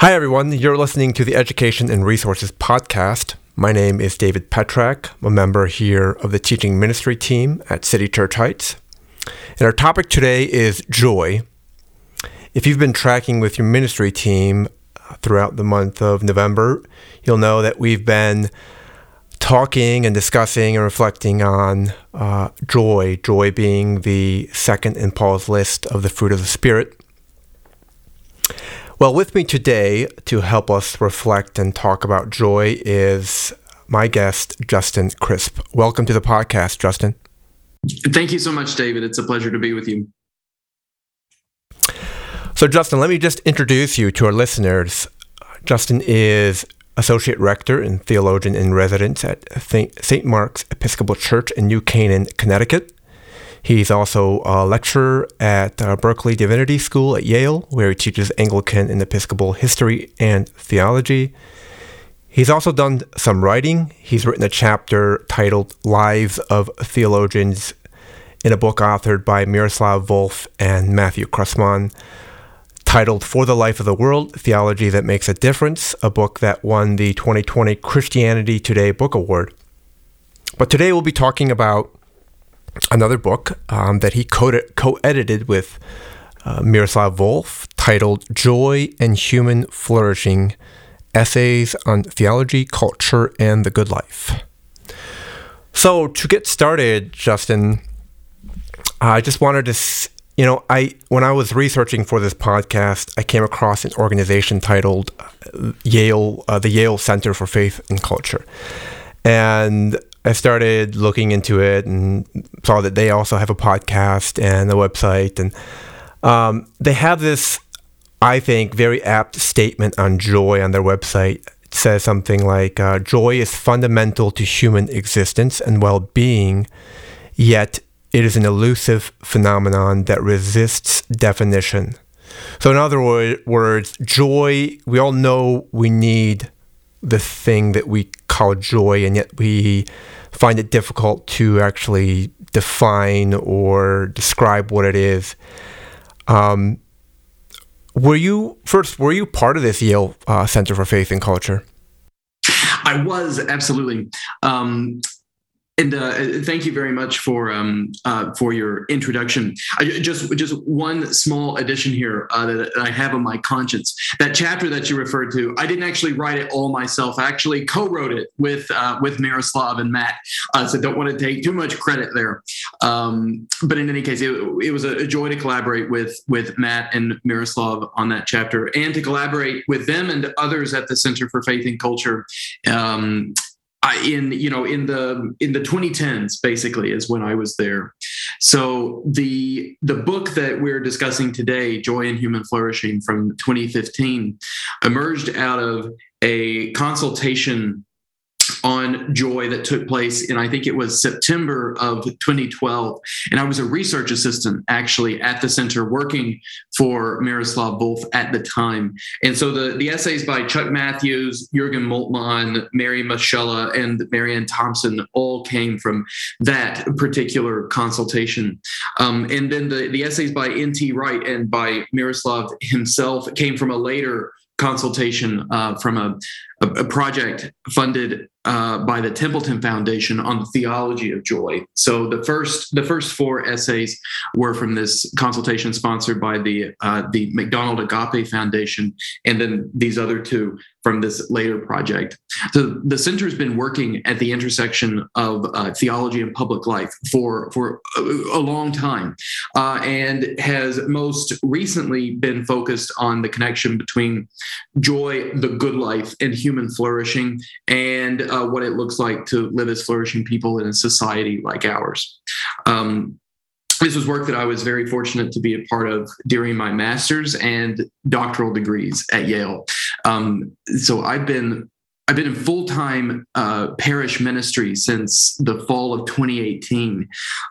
Hi, everyone. You're listening to the Education and Resources Podcast. My name is David Petrak. I'm a member here of the teaching ministry team at City Church Heights. And our topic today is joy. If you've been tracking with your ministry team throughout the month of November, you'll know that we've been talking and discussing and reflecting on uh, joy, joy being the second in Paul's list of the fruit of the Spirit. Well, with me today to help us reflect and talk about joy is my guest, Justin Crisp. Welcome to the podcast, Justin. Thank you so much, David. It's a pleasure to be with you. So, Justin, let me just introduce you to our listeners. Justin is Associate Rector and Theologian in Residence at St. Mark's Episcopal Church in New Canaan, Connecticut. He's also a lecturer at uh, Berkeley Divinity School at Yale, where he teaches Anglican and Episcopal history and theology. He's also done some writing. He's written a chapter titled Lives of Theologians in a book authored by Miroslav Volf and Matthew Croasmun titled For the Life of the World Theology That Makes a Difference, a book that won the 2020 Christianity Today Book Award. But today we'll be talking about another book um, that he co edited with uh, Miroslav titled Joy and Human Flourishing Essays on Theology, Culture, and the Good Life. So, to get started, Justin, I just wanted to, you know, I when I was researching for this podcast, I came across an organization titled uh, Yale, uh, the Yale Center for Faith and Culture, and I started looking into it and saw that they also have a podcast and a website, and um, they have this, I think, very apt statement on joy on their website. It says something like, uh, "Joy is fundamental to human existence and well-being, yet it is an elusive phenomenon that resists definition." So, in other words, joy. We all know we need the thing that we call joy, and yet we find it difficult to actually define or describe what it is. Um, were you first? Were you part of this Yale uh, Center for Faith and Culture? I was absolutely. Um, and uh, thank you very much for um, uh, for your introduction. I, just just one small addition here uh, that I have on my conscience. That chapter that you referred to, I didn't actually write it all myself. I actually co-wrote it with uh, with Miroslav and Matt. Uh, so don't want to take too much credit there. Um, but in any case, it, it was a, joy to collaborate with with Matt and Miroslav on that chapter, and to collaborate with them and others at the Center for Faith and Culture. Um, in you know in the in the 2010s basically is when I was there. So the the book that we're discussing today, Joy and Human Flourishing from 2015, emerged out of a consultation on joy that took place in I think it was September of 2012 and I was a research assistant actually at the center working for Miroslav Volf at the time and so the the essays by Chuck Mathewes Jürgen Moltmann Mary Moschella and Marianne Thompson all came from that particular consultation um, and then the the essays by N.T. Wright and by Miroslav himself came from a later consultation uh, from a, a, project funded uh, by the Templeton Foundation on the theology of joy. So the first the first four essays were from this consultation sponsored by the uh, the McDonald Agape Foundation, and then these other two from this later project. So the center has been working at the intersection of uh, theology and public life for for a, long time, uh, and has most recently been focused on the connection between joy, the good life, and human flourishing, and uh, what it looks like to live as flourishing people in a society like ours. Um, this was work that I was very fortunate to be a part of during my master's and doctoral degrees at Yale. Um, so I've been I've been in full time uh, parish ministry since the fall of 2018,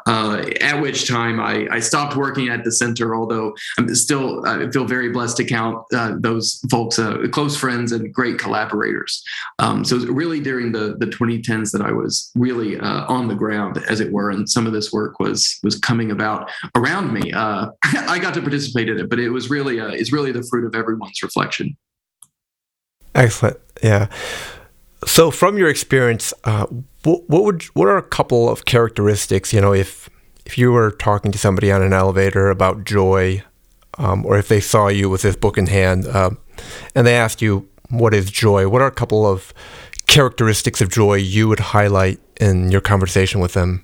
uh, at which time I, I, stopped working at the center, although I'm still I feel very blessed to count uh, those folks uh, close friends and great collaborators. Um, so, really during the, the 2010s that I was really uh, on the ground, as it were, and some of this work was was coming about around me. Uh, I got to participate in it, but it was really it's really the fruit of everyone's reflection. Excellent. Yeah. So, from your experience, uh, what, what would what are a couple of characteristics? You know, if if you were talking to somebody on an elevator about joy, um, or if they saw you with this book in hand, uh, and they asked you what is joy, what are a couple of characteristics of joy you would highlight in your conversation with them?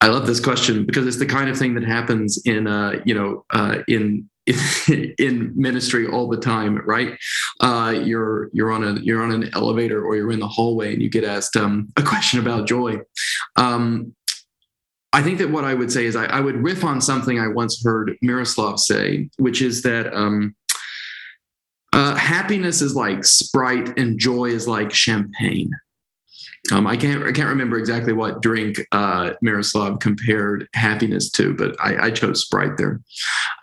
I love this question because it's the kind of thing that happens in, uh, you know, uh, in in ministry all the time, right? Uh, you're you're on a you're on an elevator or you're in the hallway and you get asked um, a question about joy. Um, I think that what I would say is I, I, would riff on something I once heard Miroslav say, which is that um, uh, happiness is like Sprite and joy is like champagne. Um, I can't I can't remember exactly what drink uh, Miroslav compared happiness to, but I, I chose Sprite there.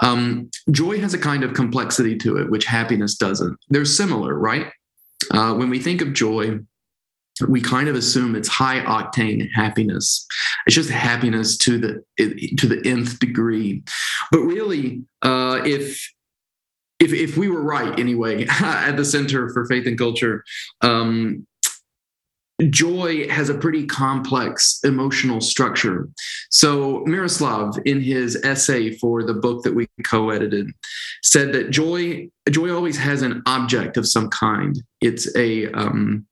Um, joy has a kind of complexity to it, which happiness doesn't. They're similar, right? Uh, when we think of joy, we kind of assume it's high octane happiness. It's just happiness to the to the nth degree. But really, uh, if if if we were right anyway at the Center for Faith and Culture, um, joy has a pretty complex emotional structure. So Miroslav, in his essay for the book that we co-edited, said that joy joy always has an object of some kind. It's a um,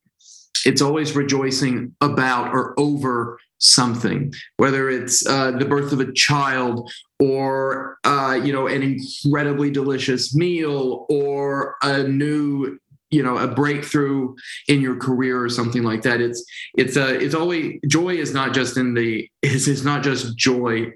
it's always rejoicing about or over something, whether it's uh, the birth of a child or uh, you know an incredibly delicious meal or a new you know a breakthrough in your career or something like that. It's it's a it's always joy is not just in the it's, it's not just joy.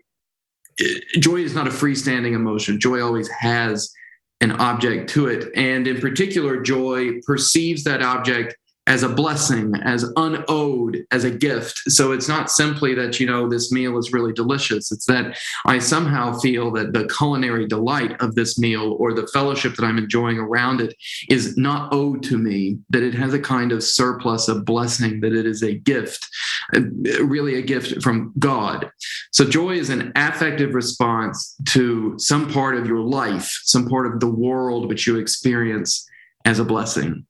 Joy is not a freestanding emotion. Joy always has an object to it. And in particular joy perceives that object as a blessing, as unowed, as a gift. So it's not simply that, you know, this meal is really delicious. It's that I somehow feel that the culinary delight of this meal or the fellowship that I'm enjoying around it is not owed to me, that it has a kind of surplus of blessing, that it is a gift, really a gift from God. So joy is an affective response to some part of your life, some part of the world which you experience as a blessing.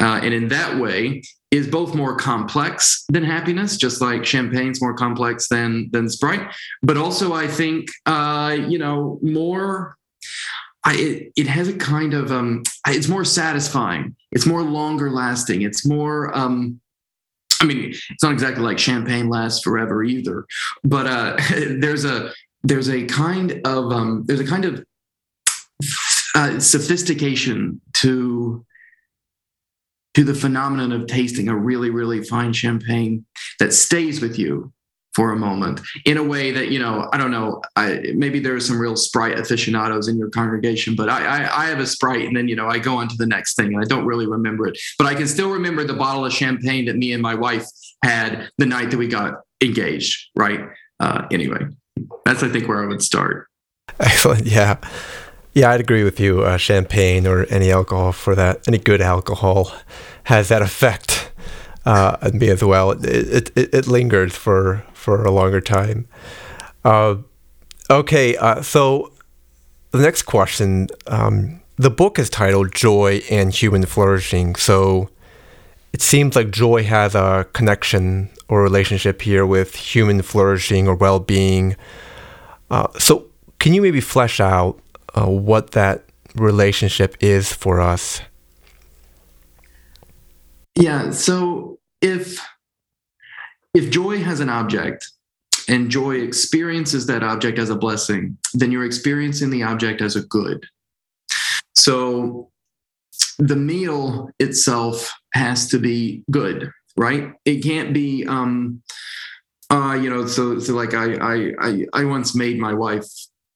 Uh, and in that way, is both more complex than happiness, just like champagne's more complex than than Sprite. But also, I think uh, you know more. I, it, it has a kind of um, it's more satisfying. It's more longer lasting. It's more. Um, I mean, it's not exactly like champagne lasts forever either, but uh, there's a there's a kind of um, there's a kind of uh, sophistication to to the phenomenon of tasting a really, really fine champagne that stays with you for a moment in a way that you know i don't know I, maybe there are some real sprite aficionados in your congregation but I, I, I have a sprite and then you know i go on to the next thing and i don't really remember it but i can still remember the bottle of champagne that me and my wife had the night that we got engaged right? Uh, anyway that's i think where i would start. Excellent. Yeah yeah, I'd agree with you. Uh, champagne or any alcohol for that, any good alcohol has that effect uh, on me as well. It, it, it lingers for, for a longer time. Uh, okay, uh, so the next question um, the book is titled Joy and Human Flourishing. So it seems like joy has a connection or relationship here with human flourishing or well being. Uh, so, can you maybe flesh out uh, what that relationship is for us. Yeah. So if if joy has an object and joy experiences that object as a blessing, then you're experiencing the object as a good. So the meal itself has to be good, right? It can't be um uh you know so so like I I I, I once made my wife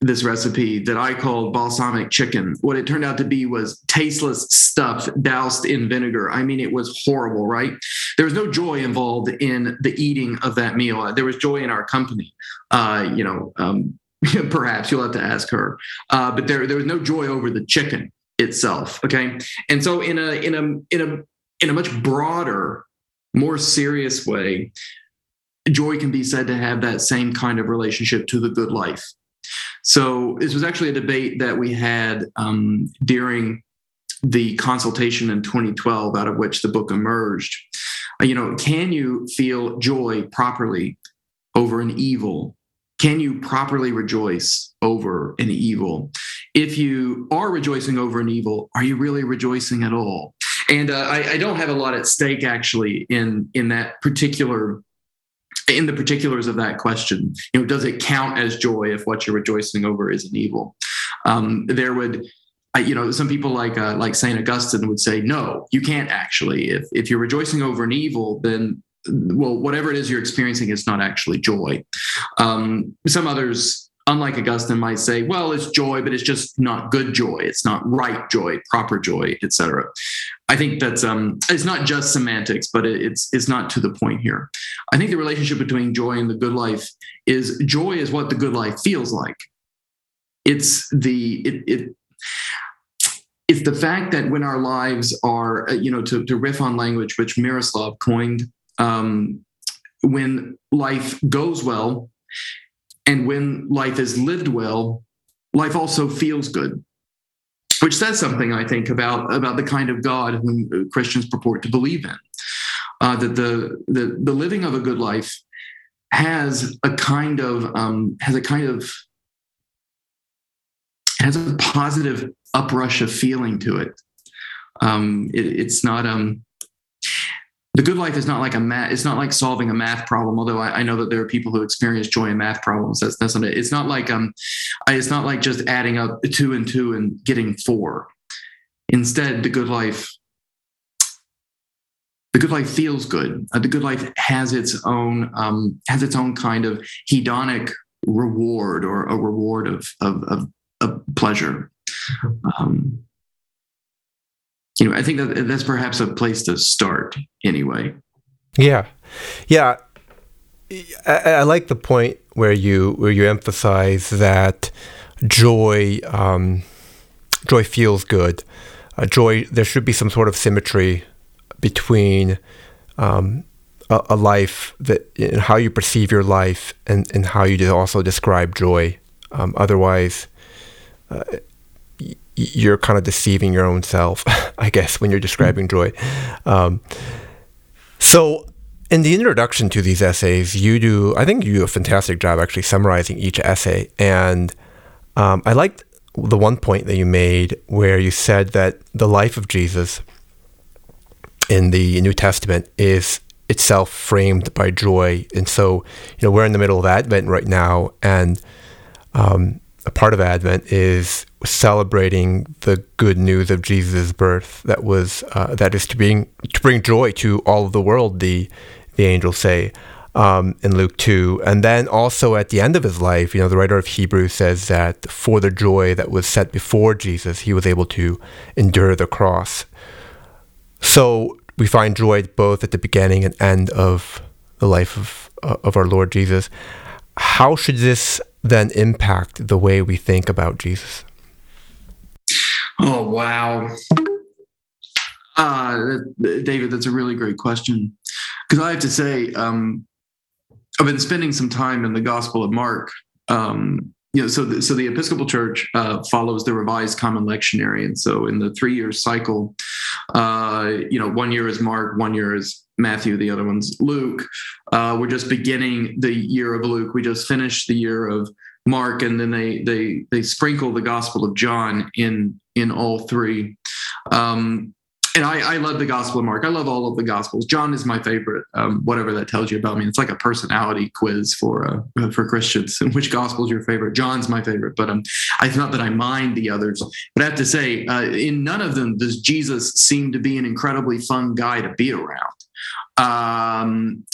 this recipe that I called balsamic chicken. What it turned out to be was tasteless stuff doused in vinegar. I mean, it was horrible, right? There was no joy involved in the eating of that meal. There was joy in our company. Uh, you know, um, perhaps you'll have to ask her. Uh, but there, there was no joy over the chicken itself. Okay, and so in a in a in a in a much broader, more serious way, joy can be said to have that same kind of relationship to the good life so this was actually a debate that we had um, during the consultation in 2012 out of which the book emerged. Uh, you know, can you feel joy properly over an evil? Can you properly rejoice over an evil? If you are rejoicing over an evil, are you really rejoicing at all? And uh, I, I don't have a lot at stake actually in in that particular in the particulars of that question. You know, does it count as joy if what you're rejoicing over is an evil? Um, there would you know, some people like uh, like Saint Augustine would say, no, you can't actually. If if you're rejoicing over an evil, then well, whatever it is you're experiencing it's not actually joy. Um, some others, unlike Augustine, might say, well, it's joy, but it's just not good joy. It's not right joy, proper joy, etc. I think that's um, it's not just semantics, but it's it's not to the point here. I think the relationship between joy and the good life is joy is what the good life feels like. It's the it, it it's the fact that when our lives are, uh, you know, to, to riff on language which Miroslav coined, um, when life goes well and when life is lived well, life also feels good, which says something, I think, about, about the kind of God whom Christians purport to believe in. Uh, that the, the the living of a good life has a kind of um, has a kind of has a positive uprush of feeling to it. Um, it it's not um, the good life is not like a math. It's not like solving a math problem. Although I, I, know that there are people who experience joy in math problems. That's that's not it. It's not like um, it's not like just adding up two and two and getting four. Instead, the good life, the good life feels good. Uh, the good life has its own um, has its own kind of hedonic reward or a reward of of, of, of pleasure. Um, you know, I think that that's perhaps a place to start anyway. Yeah, yeah. I, I like the point where you where you emphasize that joy um, joy feels good. Uh, joy there should be some sort of symmetry between um, a, a, life that in how you perceive your life and, and how you also describe joy. Um, otherwise, uh, you're kind of deceiving your own self, I guess, when you're describing joy. Um, so, in the introduction to these essays, you do, I think you do a fantastic job actually summarizing each essay. And um, I liked the one point that you made where you said that the life of Jesus in the New Testament is itself framed by joy. And so, you know, we're in the middle of Advent right now. And um, a part of Advent is celebrating the good news of Jesus' birth. That was uh, that is to bring to bring joy to all of the world. The the angels say um, in Luke two, and then also at the end of his life, you know, the writer of Hebrews says that for the joy that was set before Jesus, he was able to endure the cross. So we find joy both at the beginning and end of the life of uh, of our Lord Jesus. How should this then impact the way we think about Jesus? Oh, wow. Uh, David, that's a really great question. Because I have to say, um, I've been spending some time in the Gospel of Mark. Um, you know, so the, so the Episcopal Church uh, follows the Revised Common Lectionary, and so in the three-year cycle, uh, you know, one year is Mark, one year is Matthew, the other one's Luke. Uh, we're just beginning the year of Luke. We just finished the year of Mark, and then they they they sprinkle the Gospel of John in in all three. Um, and I, I, love the Gospel of Mark. I love all of the Gospels. John is my favorite. Um, whatever that tells you about me, it's like a personality quiz for uh, for Christians. And which Gospel is your favorite? John's my favorite, but um, it's not that I mind the others. But I have to say, uh, in none of them does Jesus seem to be an incredibly fun guy to be around. Um,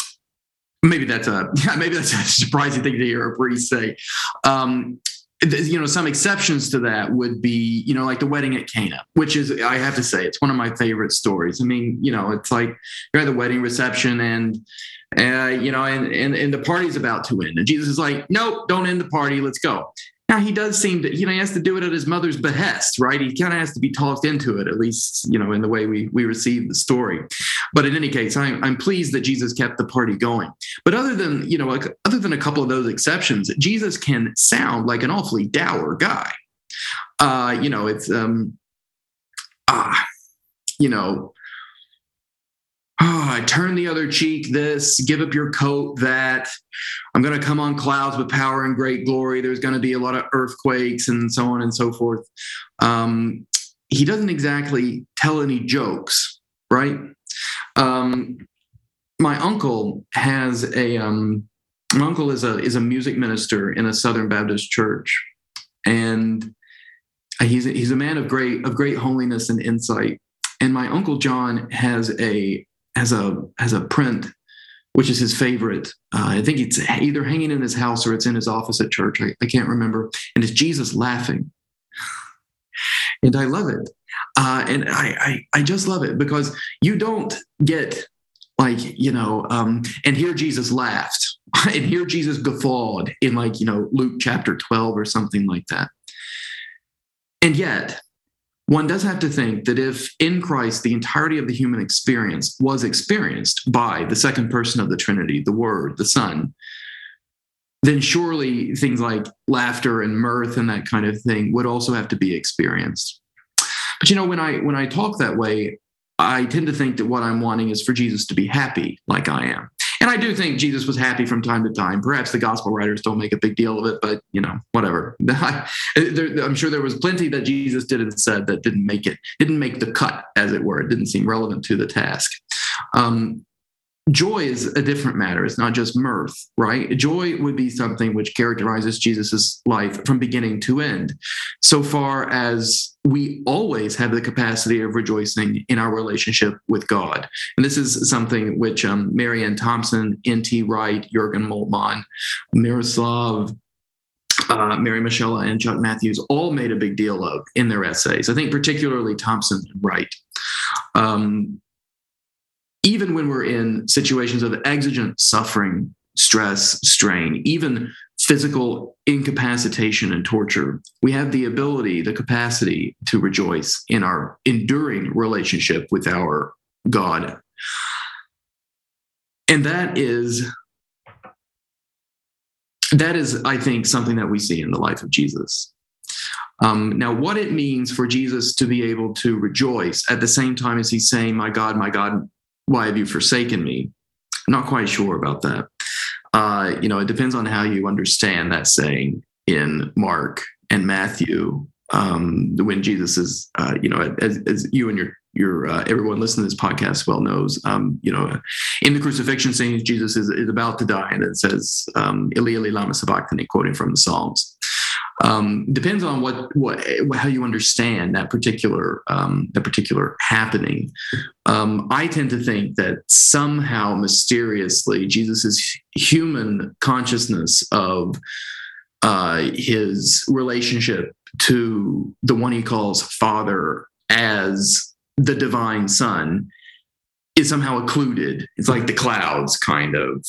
maybe that's a yeah. maybe that's a surprising thing to hear a priest say. Um, you know, some exceptions to that would be, you know, like the wedding at Cana, which is, I have to say, it's one of my favorite stories. I mean, you know, it's like you're at the wedding reception and, uh, you know, and, and and the party's about to end, and Jesus is like, "Nope, don't end the party. Let's go." Now he does seem to, you know, he has to do it at his mother's behest, right? He kind of has to be talked into it, at least, you know, in the way we we receive the story. But in any case, I'm I'm pleased that Jesus kept the party going. But other than, you know, other than a couple of those exceptions, Jesus can sound like an awfully dour guy. Uh, you know, it's um, ah, you know, oh, I turn the other cheek, this, give up your coat, that. I'm going to come on clouds with power and great glory. There's going to be a lot of earthquakes and so on and so forth. Um, he doesn't exactly tell any jokes, right? Um, my uncle has a um, my uncle is a is a music minister in a Southern Baptist church, and he's a, he's a man of great of great holiness and insight. And my uncle John has a has a has a print, which is his favorite. Uh, I think it's either hanging in his house or it's in his office at church. I, I can't remember. And it's Jesus laughing, and I love it. Uh, and I, I I just love it because you don't get like you know um, and here jesus laughed and here jesus guffawed in like you know luke chapter 12 or something like that and yet one does have to think that if in christ the entirety of the human experience was experienced by the second person of the trinity the word the son then surely things like laughter and mirth and that kind of thing would also have to be experienced but you know when i when i talk that way I tend to think that what I'm wanting is for Jesus to be happy like I am. And I do think Jesus was happy from time to time. Perhaps the gospel writers don't make a big deal of it, but you know, whatever. I'm sure there was plenty that Jesus did and said that didn't make it, didn't make the cut, as it were. It didn't seem relevant to the task. Um, joy is a different matter. It's not just mirth, right? Joy would be something which characterizes Jesus's life from beginning to end, so far as we always have the capacity of rejoicing in our relationship with God. And this is something which um, Marianne Thompson, N.T. Wright, Jurgen Moltmann, Miroslav uh, Mary Michelle and Chuck Mathewes all made a big deal of in their essays. I think particularly Thompson and Wright. Um, even when we're in situations of exigent suffering, stress, strain, even physical incapacitation and torture, we have the ability, the capacity to rejoice in our enduring relationship with our God. And that is that is, I think, something that we see in the life of Jesus. Um, now, what it means for Jesus to be able to rejoice at the same time as he's saying, My God, my God, why have you forsaken me? I'm not quite sure about that. Uh, you know, it depends on how you understand that saying in Mark and Matthew. Um, when Jesus is, uh, you know, as, as, you and your your uh, everyone listening to this podcast well knows, um, you know, in the crucifixion scene, Jesus is, is about to die, and it says, um, "Eli Eli lama sabachthani," quoting from the Psalms. Um, depends on what what how you understand that particular um, that particular happening. Um, I tend to think that somehow mysteriously Jesus's human consciousness of uh, his relationship to the one he calls Father as the divine Son is somehow occluded. It's like the clouds kind of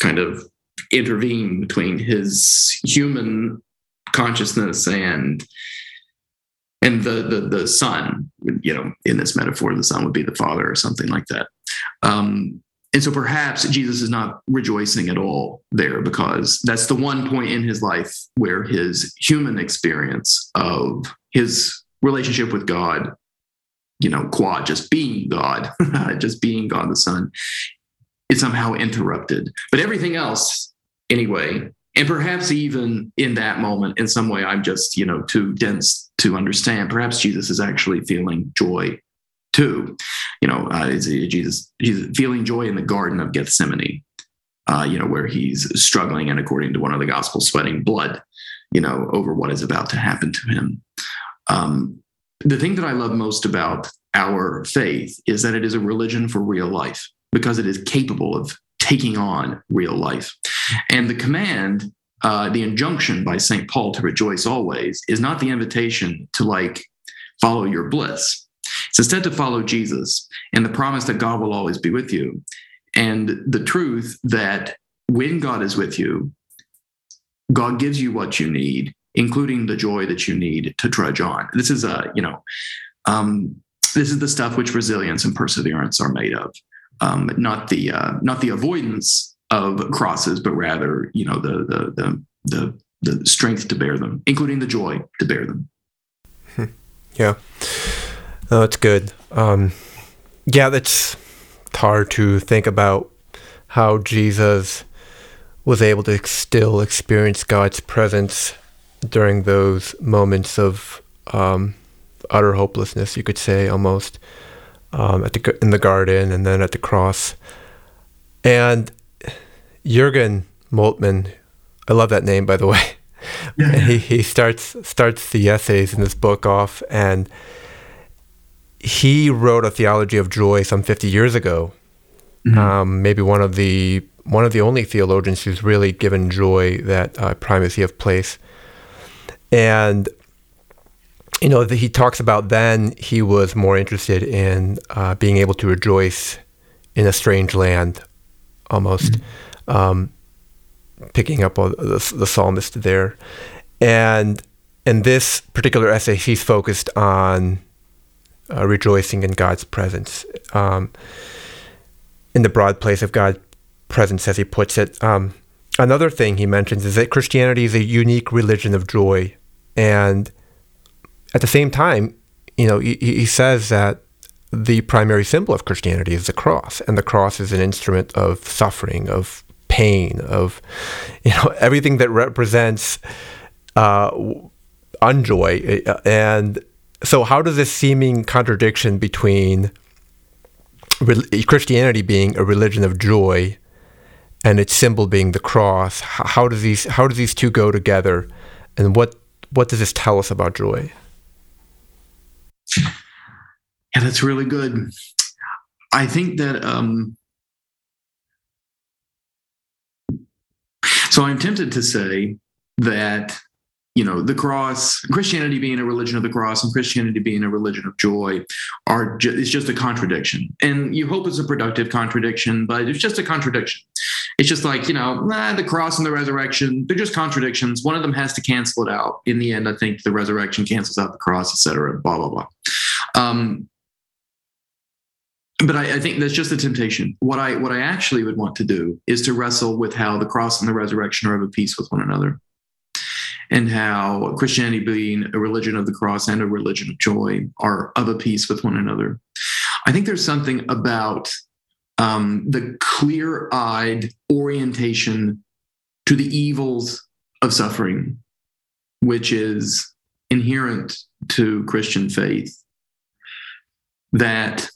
kind of intervene between his human consciousness and and the the the son you know in this metaphor the son would be the father or something like that. Um, and so perhaps jesus is not rejoicing at all there because that's the one point in his life where his human experience of his relationship with god you know qua just being god just being god the son is somehow interrupted. But everything else anyway and perhaps even in that moment in some way i'm just you know too dense to understand. Perhaps jesus is actually feeling joy too. You know uh, jesus he's feeling joy in the garden of gethsemane uh, you know where he's struggling and according to one of the gospels sweating blood you know over what is about to happen to him. Um, the thing that i love most about our faith is that it is a religion for real life because it is capable of taking on real life. And the command, uh, the injunction by St. Paul to rejoice always, is not the invitation to like follow your bliss. It's instead to follow Jesus and the promise that God will always be with you. And the truth that when God is with you, God gives you what you need, including the joy that you need to trudge on. This is a, you know, um, this is the stuff which resilience and perseverance are made of um, not the uh, not the avoidance of crosses, but rather you know the the the the, the strength to bear them, including the joy to bear them. Yeah. That's good. Um, yeah, that's hard to think about how Jesus was able to still experience God's presence during those moments of um, utter hopelessness, you could say almost, um, at the in the garden and then at the cross. And Jürgen Moltmann, I love that name by the way. Yeah. he he starts starts the essays in this book off, and he wrote a theology of joy some 50 years ago. Mm-hmm. Um, maybe one of the one of the only theologians who's really given joy that uh, primacy of place. And you know, the, he talks about then he was more interested in uh, being able to rejoice in a strange land, almost. Mm-hmm. Um, picking up all the, the psalmist there, and in this particular essay, he's focused on uh, rejoicing in God's presence, um, in the broad place of God's presence, as he puts it. Um, another thing he mentions is that Christianity is a unique religion of joy, and at the same time, you know, he, he says that the primary symbol of Christianity is the cross, and the cross is an instrument of suffering, of pain, of you know everything that represents uh, unjoy. And so, how does this seeming contradiction between Christianity being a religion of joy and its symbol being the cross, how does these how do these two go together, and what what does this tell us about joy? Yeah, that's really good. I think that um, So I'm tempted to say that you know the cross christianity being a religion of the cross and christianity being a religion of joy are ju- it's just a contradiction. And you hope it's a productive contradiction but it's just a contradiction. It's just like you know nah, the cross and the resurrection they're just contradictions. One of them has to cancel it out. In the end i think the resurrection cancels out the cross etc blah blah blah. Um, but I, I, think that's just a temptation. What I what I actually would want to do is to wrestle with how the cross and the resurrection are of a piece with one another, and how Christianity being a religion of the cross and a religion of joy are of a piece with one another. I think there's something about um, the clear-eyed orientation to the evils of suffering, which is inherent to Christian faith, that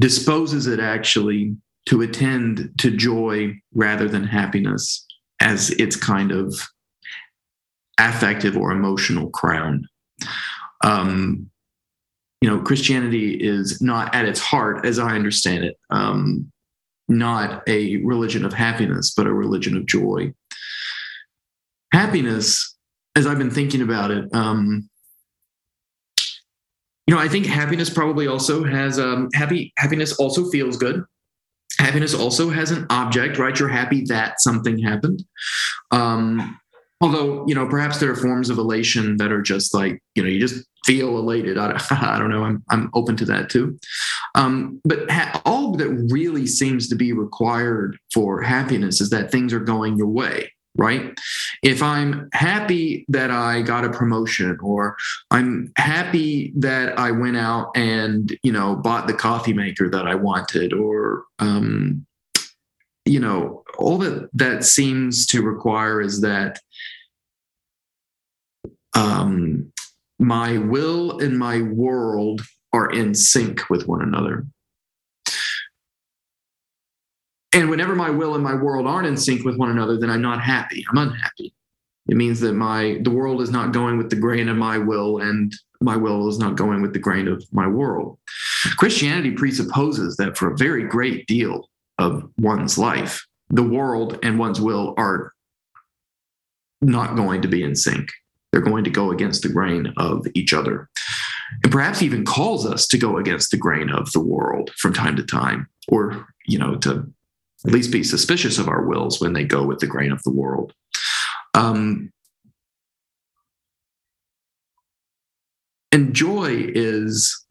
disposes it actually to attend to joy rather than happiness as its kind of affective or emotional crown. Um, you know, Christianity is not at its heart, as I understand it, um, not a religion of happiness, but a religion of joy. Happiness, as I've been thinking about it, um, you know, I think happiness probably also has um, happy happiness also feels good. Happiness also has an object, right? You're happy that something happened. Um, although, you know, perhaps there are forms of elation that are just like, you know, you just feel elated. I don't, know. I'm, I'm open to that too. Um, but ha- all that really seems to be required for happiness is that things are going your way right? If I'm happy that I got a promotion or I'm happy that I went out and, you know, bought the coffee maker that I wanted or, um, you know, all that that seems to require is that um, my will and my world are in sync with one another. And whenever my will and my world aren't in sync with one another, then I'm not happy. I'm unhappy. It means that my the world is not going with the grain of my will, and my will is not going with the grain of my world. Christianity presupposes that for a very great deal of one's life, the world and one's will are not going to be in sync. They're going to go against the grain of each other. And perhaps even calls us to go against the grain of the world from time to time, or, you know, to at least be suspicious of our wills when they go with the grain of the world. Um, and joy is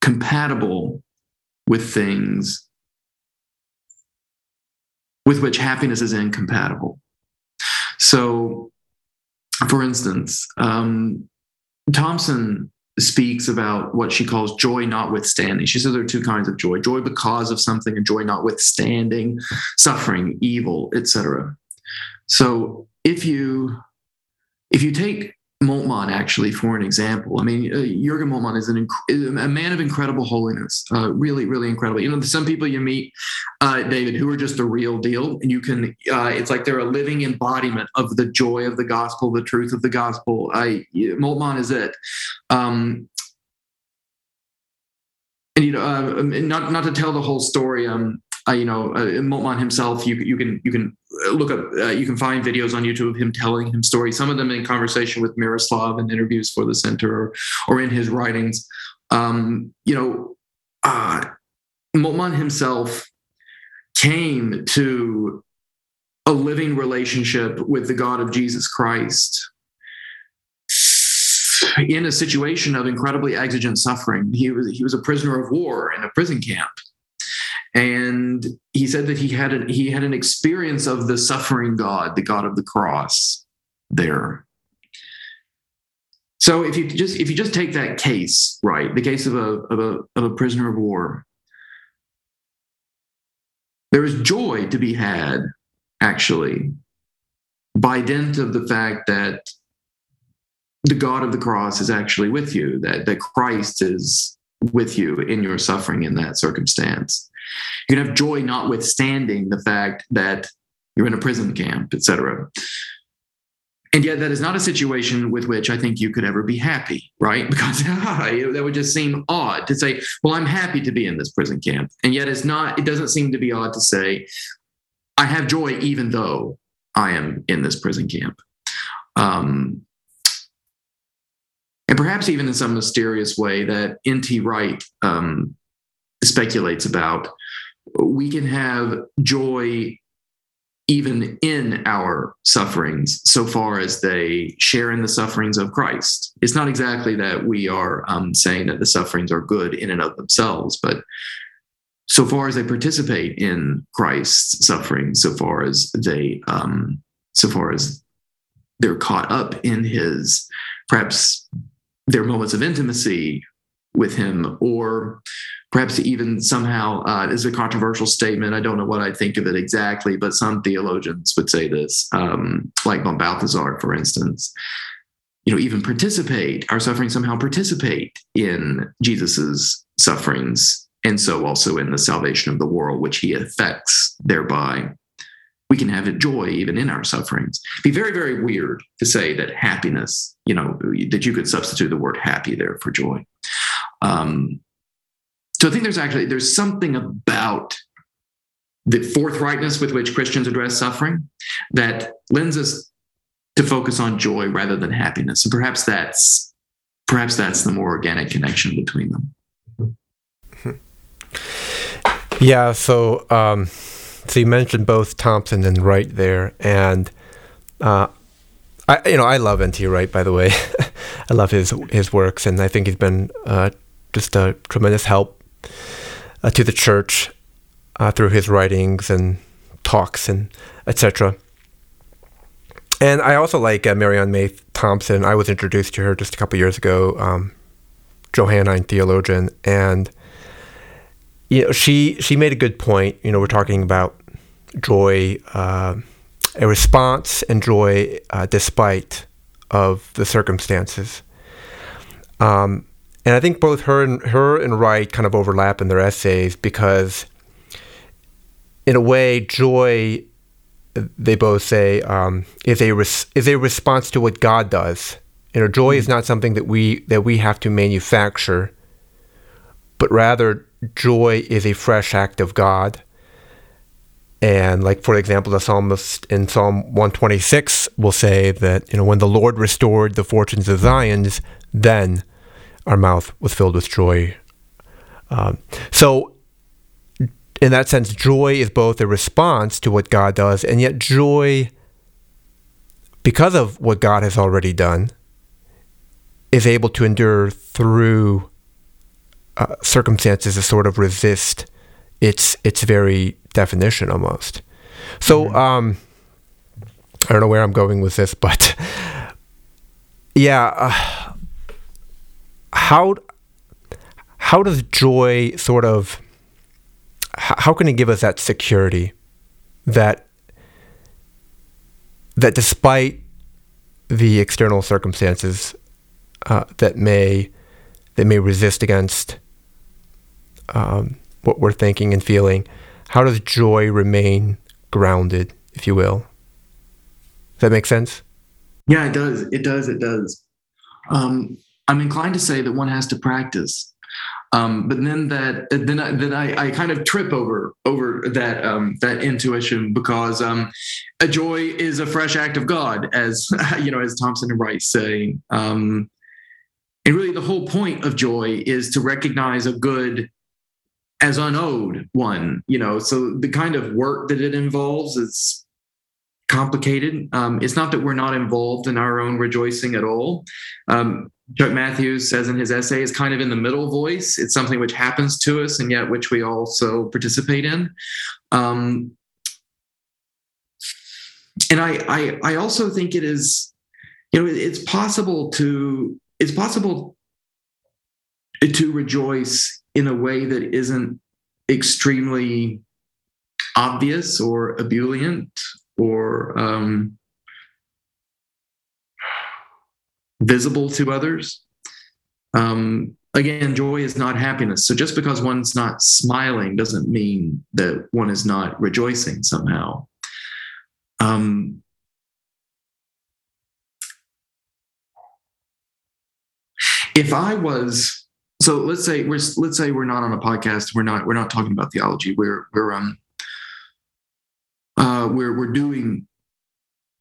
compatible with things with which happiness is incompatible. So, for instance, um, Thompson speaks about what she calls joy notwithstanding. She says there are two kinds of joy: joy because of something, and joy notwithstanding suffering, evil, etc. So if you if you take Moltmann actually for an example. I mean, uh, Jurgen Moltmann is an inc- a man of incredible holiness, uh, really, really incredible. You know, some people you meet, uh, David, who are just the real deal, and you can. Uh, it's like they're a living embodiment of the joy of the gospel, the truth of the gospel. I Moltmann is it. Um, and you know, uh, not not to tell the whole story. Um, uh, you know, uh, Moltmann himself, you you can you can look up, uh, you can find videos on YouTube of him telling him stories. Some of them in conversation with Miroslav and interviews for the center, or, or in his writings. Um, you know, uh, Moltmann himself came to a living relationship with the God of Jesus Christ in a situation of incredibly exigent suffering. He was he was a prisoner of war in a prison camp and he said that he had an he had an experience of the suffering God, the God of the cross, there. So if you just if you just take that case, right, the case of a of a of a prisoner of war, there is joy to be had, actually, by dint of the fact that the God of the cross is actually with you, that, that Christ is with you in your suffering in that circumstance. You can have joy notwithstanding the fact that you're in a prison camp, etc. And yet, that is not a situation with which I think you could ever be happy, right? Because that would just seem odd to say, "Well, I'm happy to be in this prison camp," and yet it's not. It doesn't seem to be odd to say, "I have joy even though I am in this prison camp." Um, and perhaps even in some mysterious way that N.T. Wright um, speculates about, we can have joy even in our sufferings, so far as they share in the sufferings of Christ. It's not exactly that we are um, saying that the sufferings are good in and of themselves, but so far as they participate in Christ's suffering, so far as they, um, so far as they're caught up in His, perhaps their moments of intimacy with Him, or perhaps even somehow uh, is a controversial statement. I don't know what I think of it exactly, but some theologians would say this, um, like von Balthasar, for instance. You know, even participate, our suffering somehow participate in Jesus's sufferings, and so also in the salvation of the world, which he affects thereby. We can have joy even in our sufferings. It'd be very, very weird to say that happiness, you know, that you could substitute the word happy there for joy. Um, so I think there's actually there's something about the forthrightness with which Christians address suffering that lends us to focus on joy rather than happiness. And perhaps that's perhaps that's the more organic connection between them. Yeah, so um, so you mentioned both Thompson and Wright there, and uh, I you know I love N.T. Wright by the way, I love his his works, and I think he's been uh, just a tremendous help uh, to the church uh, through his writings and talks and etc. And I also like uh, Marianne Meye Thompson. I was introduced to her just a couple years ago, um, Johannine theologian, and you know she she made a good point. You know, we're talking about joy, uh, a response, and joy uh, despite of the circumstances. Um, and I think both her and her and Wright kind of overlap in their essays because, in a way, joy. They both say um, is a res- is a response to what God does. You know, joy mm-hmm. is not something that we that we have to manufacture, but rather joy is a fresh act of God. And like for example, the psalmist in Psalm 126 will say that you know when the Lord restored the fortunes of Zion's, then our mouth was filled with joy. Um, so, in that sense, joy is both a response to what God does, and yet joy, because of what God has already done, is able to endure through uh, circumstances to sort of resist its its very definition almost. So, mm-hmm. um, I don't know where I'm going with this, but yeah. Uh, how how does joy sort of how can it give us that security that that despite the external circumstances uh, that may that may resist against um, what we're thinking and feeling, how does joy remain grounded, if you will? Does that make sense? Yeah, it does. It does. It does. Um, I'm inclined to say that one has to practice. Um, but then that then I, then I, I kind of trip over over that um, that intuition because um, a joy is a fresh act of God, as you know, as Thompson and Rice say. Um, and really, the whole point of joy is to recognize a good as unowed one. You know, so the kind of work that it involves is complicated. Um, it's not that we're not involved in our own rejoicing at all. Um, Chuck Mathewes says in his essay is kind of in the middle voice. It's something which happens to us and yet which we also participate in. Um, and I, I, I also think it is, you know, it's possible to it's possible to rejoice in a way that isn't extremely obvious or ebullient or um, visible to others. Um, again, joy is not happiness. So just because one's not smiling doesn't mean that one is not rejoicing somehow. Um, if I was so let's say we're let's say we're not on a podcast we're not we're not talking about theology we're we're um uh we're we're doing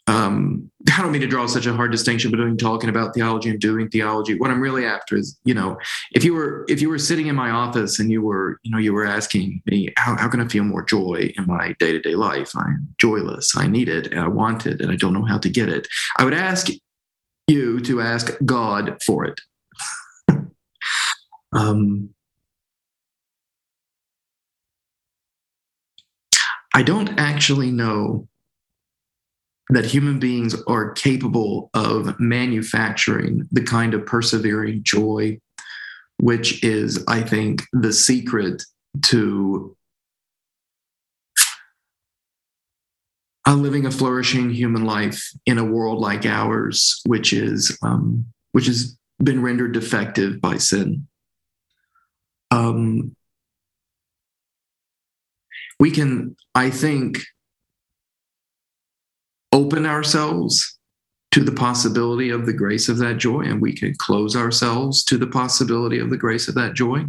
um I don't mean to draw such a hard distinction between talking about theology and doing theology. What I'm really after is, you know, if you were if you were sitting in my office and you were, you know, you were asking me how, how can I feel more joy in my day-to-day life? I'm joyless. I need it and I want it and I don't know how to get it. I would ask you to ask God for it. Um, I don't actually know that human beings are capable of manufacturing the kind of persevering joy, which is, I think, the secret to uh, living a flourishing human life in a world like ours, which is um, which has been rendered defective by sin. Um, we can, I think, open ourselves to the possibility of the grace of that joy and we can close ourselves to the possibility of the grace of that joy.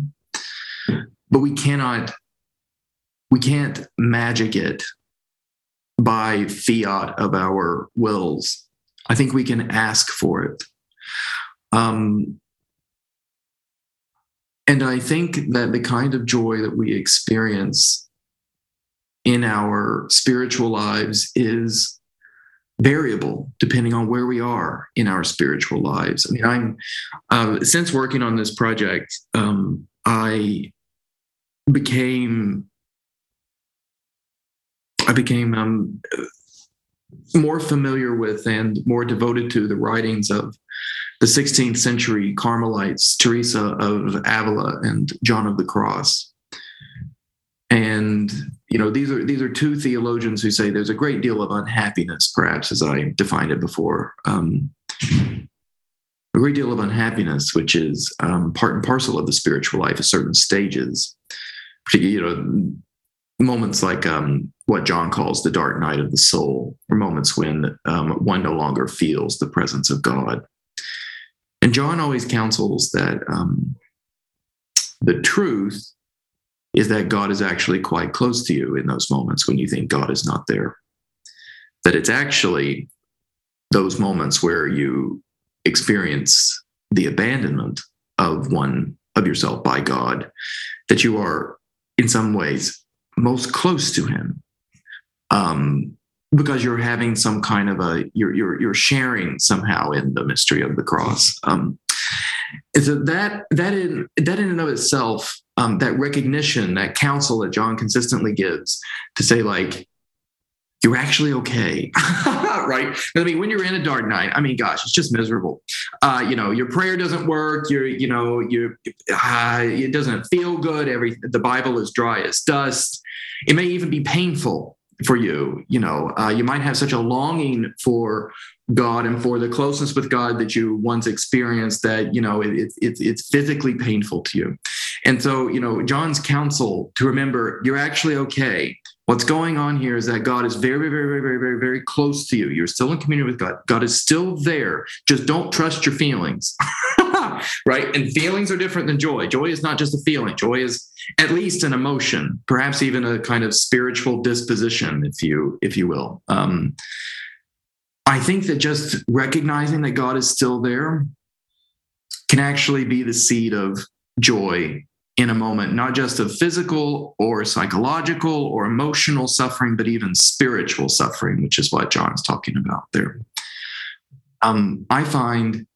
But we cannot we can't magic it by fiat of our wills. I think we can ask for it. Um, and i think that the kind of joy that we experience in our spiritual lives is variable depending on where we are in our spiritual lives. I mean, I'm uh, since working on this project, um, I became I became um, more familiar with and more devoted to the writings of the 16th century Carmelites, Teresa of Avila and John of the Cross. And you know these are these are two theologians who say there's a great deal of unhappiness perhaps as i defined it before. Um, a great deal of unhappiness which is um, part and parcel of the spiritual life at certain stages. You know moments like um, what john calls the dark night of the soul or moments when um, one no longer feels the presence of god and john always counsels that um, the truth is that God is actually quite close to you in those moments when you think God is not there. That it's actually those moments where you experience the abandonment of one of yourself by God, that you are in some ways most close to Him. Um, because you're having some kind of a you're you're you're sharing somehow in the mystery of the cross. Um, so that that in that in and of itself um, that recognition, that counsel that John consistently gives to say, like, you're actually okay, right? I mean, when you're in a dark night, I mean, gosh, it's just miserable. Uh, you know, your prayer doesn't work. You're, you know, you uh, it doesn't feel good. Every the Bible is dry as dust. It may even be painful for you. You know, uh, you might have such a longing for God and for the closeness with God that you once experienced that you know it, it, it's physically painful to you. And so, you know, John's counsel to remember you're actually okay. What's going on here is that God is very, very, very, very, very, very close to you. You're still in communion with God. God is still there. Just don't trust your feelings. right? And feelings are different than joy. Joy is not just a feeling. Joy is at least an emotion, perhaps even a kind of spiritual disposition, if you if you will. Um, I think that just recognizing that God is still there can actually be the seed of joy in a moment, not just of physical or psychological or emotional suffering, but even spiritual suffering, which is what John is talking about there. Um, I find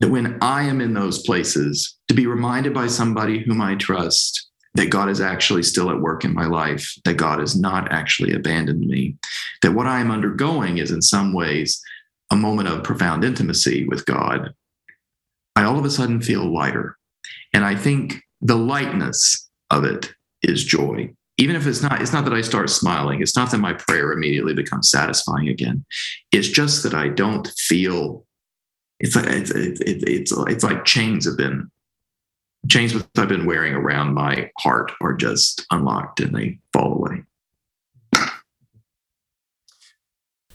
that when I am in those places, to be reminded by somebody whom I trust that God is actually still at work in my life, that God has not actually abandoned me, that what I am undergoing is in some ways a moment of profound intimacy with God, I all of a sudden feel lighter. And I think the lightness of it is joy. Even if it's not, it's not that I start smiling. It's not that my prayer immediately becomes satisfying again. It's just that I don't feel. It's like it's it's it's, it's like chains have been chains that I've been wearing around my heart are just unlocked and they fall away.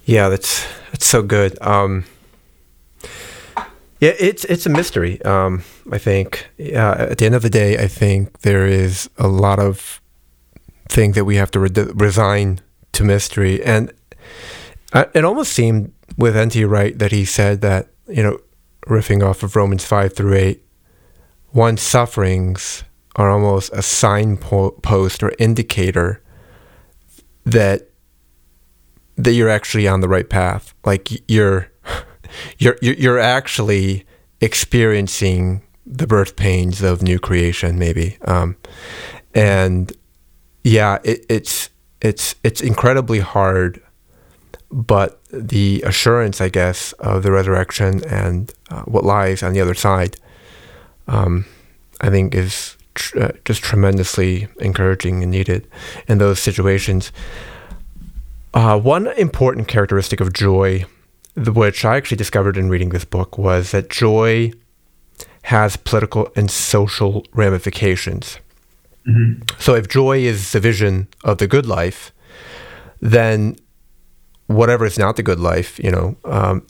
Yeah, that's that's so good. Um, yeah, it's it's a mystery. Um, I think uh, at the end of the day, I think there is a lot of things that we have to re- resign to mystery, and uh, it almost seemed with N.T. Wright that he said that you know, riffing off of Romans five through eight, one's sufferings are almost a signpost or indicator that that you're actually on the right path. Like you're you're you're actually experiencing the birth pains of new creation, maybe. Um, and yeah, it, it's it's it's incredibly hard, but the assurance, I guess, of the resurrection and uh, what lies on the other side, um, I think, is tr- uh, just tremendously encouraging and needed in those situations. Uh, one important characteristic of joy which I actually discovered in reading this book, was that joy has political and social ramifications. Mm-hmm. So if joy is the vision of the good life, then whatever is not the good life, you know, um,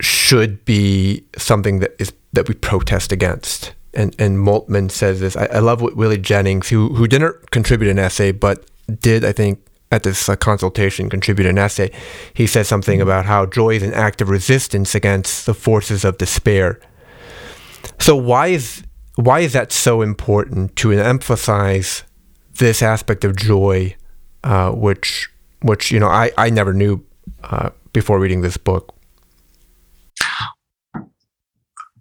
should be something that is that we protest against. And and Moltmann says this. I, I love what Willie Jennings, who who didn't contribute an essay, but did I think at this uh, consultation contribute an essay. He says something about how joy is an act of resistance against the forces of despair. So why is why is that so important to emphasize this aspect of joy, uh, which which you know I I never knew uh, before reading this book.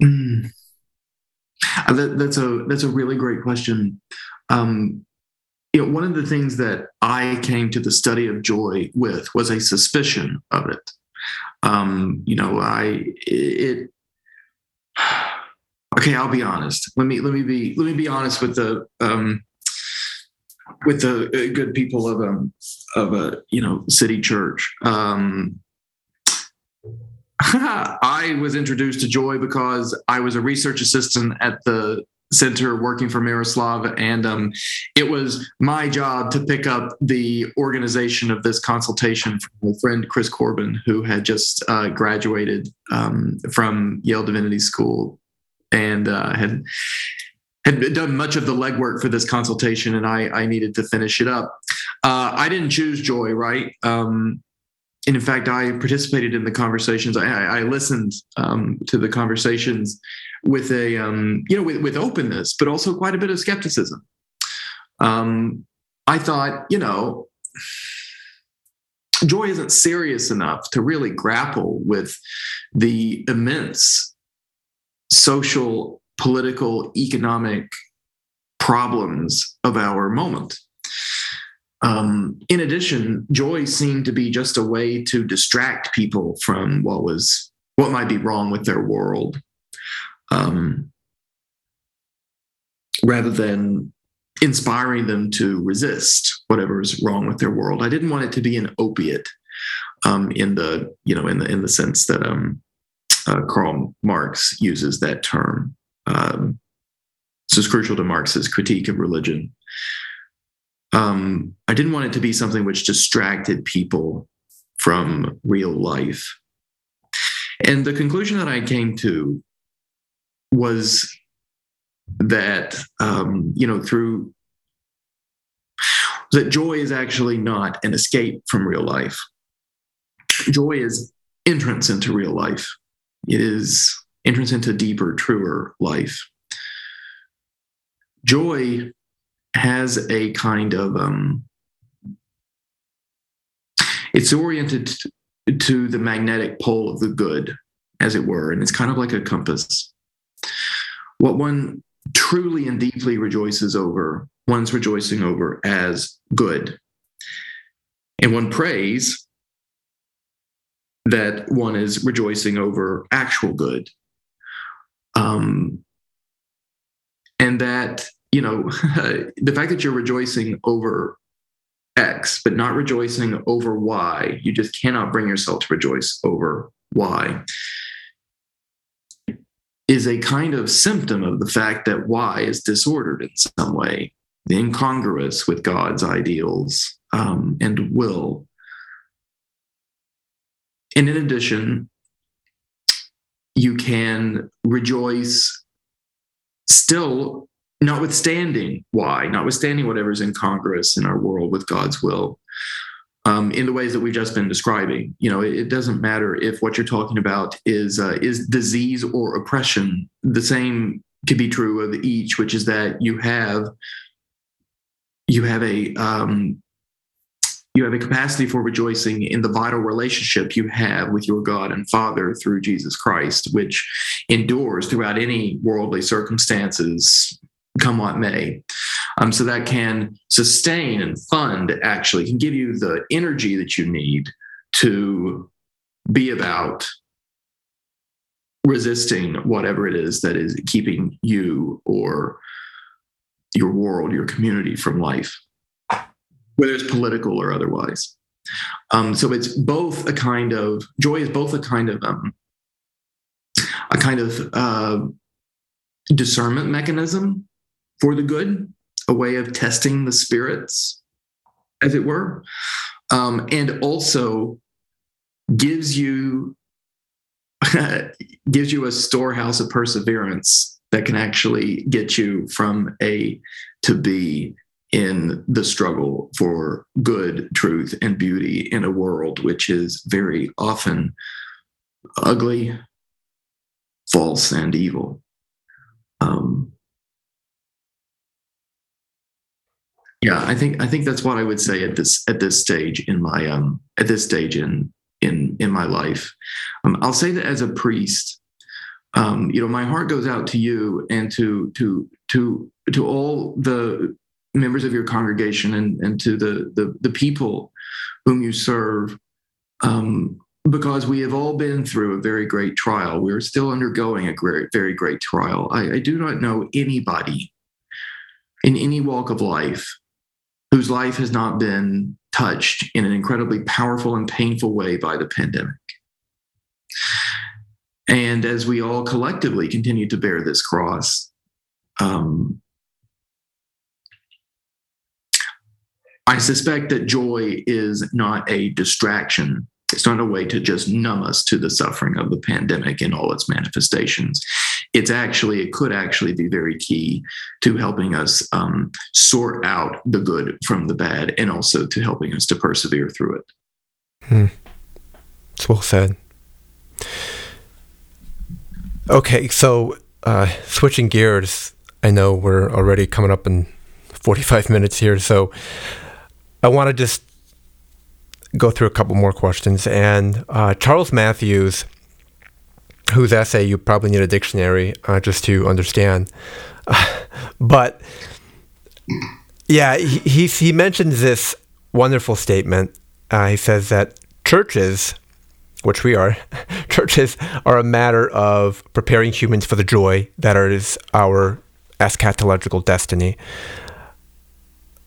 Mm. That, that's a that's a really great question. Um, you know, one of the things that I came to the study of joy with was a suspicion of it. Um, you know, I it. Okay, I'll be honest. Let me let me be let me be honest with the um, with the uh, good people of um of a you know city church. Um, I was introduced to joy because I was a research assistant at the center working for Miroslav, and um, it was my job to pick up the organization of this consultation from my friend Chris Corbin, who had just uh, graduated um, from Yale Divinity School and uh, had had done much of the legwork for this consultation, and I, I needed to finish it up. Uh, I didn't choose joy, right? Um, and in fact, I participated in the conversations. I, I listened um, to the conversations with a um, you know with, with openness, but also quite a bit of skepticism. Um, I thought, you know, joy isn't serious enough to really grapple with the immense social, political, economic problems of our moment. Um, in addition, joy seemed to be just a way to distract people from what was what might be wrong with their world, um, rather than inspiring them to resist whatever is wrong with their world. I didn't want it to be an opiate um, in the you know in the in the sense that um, uh, Karl Marx uses that term. Um, this is crucial to Marx's critique of religion. Um, I didn't want it to be something which distracted people from real life. And the conclusion that I came to was that, um, you know, through that joy is actually not an escape from real life. Joy is entrance into real life. It is entrance into deeper, truer life. Joy has a kind of um, it's oriented to the magnetic pole of the good, as it were, and it's kind of like a compass. What one truly and deeply rejoices over, one's rejoicing over as good. And one prays that one is rejoicing over actual good. Um, and that, you know, the fact that you're rejoicing over X, but not rejoicing over Y, you just cannot bring yourself to rejoice over Y, is a kind of symptom of the fact that Y is disordered in some way, incongruous with God's ideals um, and will. And in addition, you can rejoice still notwithstanding why, notwithstanding whatever's incongruous in our world with God's will, um, in the ways that we've just been describing. You know, it, it doesn't matter if what you're talking about is uh, is disease or oppression. The same could be true of each, which is that you have you have a um, you have a capacity for rejoicing in the vital relationship you have with your God and Father through Jesus Christ, which endures throughout any worldly circumstances, come what may. Um, so that can sustain and fund, actually, can give you the energy that you need to be about resisting whatever it is that is keeping you or your world, your community from life whether it's political or otherwise. Um, so it's both a kind of joy is both a kind of um, a kind of uh, discernment mechanism for the good, a way of testing the spirits, as it were, um, and also gives you gives you a storehouse of perseverance that can actually get you from A to B in the struggle for good, truth, and beauty in a world which is very often ugly, false, and evil. Um, yeah, I think I think that's what I would say at this at this stage in my um at this stage in in in my life. Um, I'll say that as a priest, um, you know, my heart goes out to you and to to to to all the members of your congregation and, and to the, the, the people whom you serve um, because we have all been through a very great trial. We're still undergoing a great, very great trial. I, I do not know anybody in any walk of life whose life has not been touched in an incredibly powerful and painful way by the pandemic. And as we all collectively continue to bear this cross, um, I suspect that joy is not a distraction. It's not a way to just numb us to the suffering of the pandemic in all its manifestations. It's actually, it could actually be very key to helping us um, sort out the good from the bad and also to helping us to persevere through it. Hmm. It's well said. Okay, so uh, switching gears, I know we're already coming up in 45 minutes here. So I want to just go through a couple more questions. And uh, Charles Mathewes, whose essay you probably need a dictionary uh, just to understand, but yeah, he, he he mentions this wonderful statement. Uh, he says that churches, which we are, churches are a matter of preparing humans for the joy that is our eschatological destiny.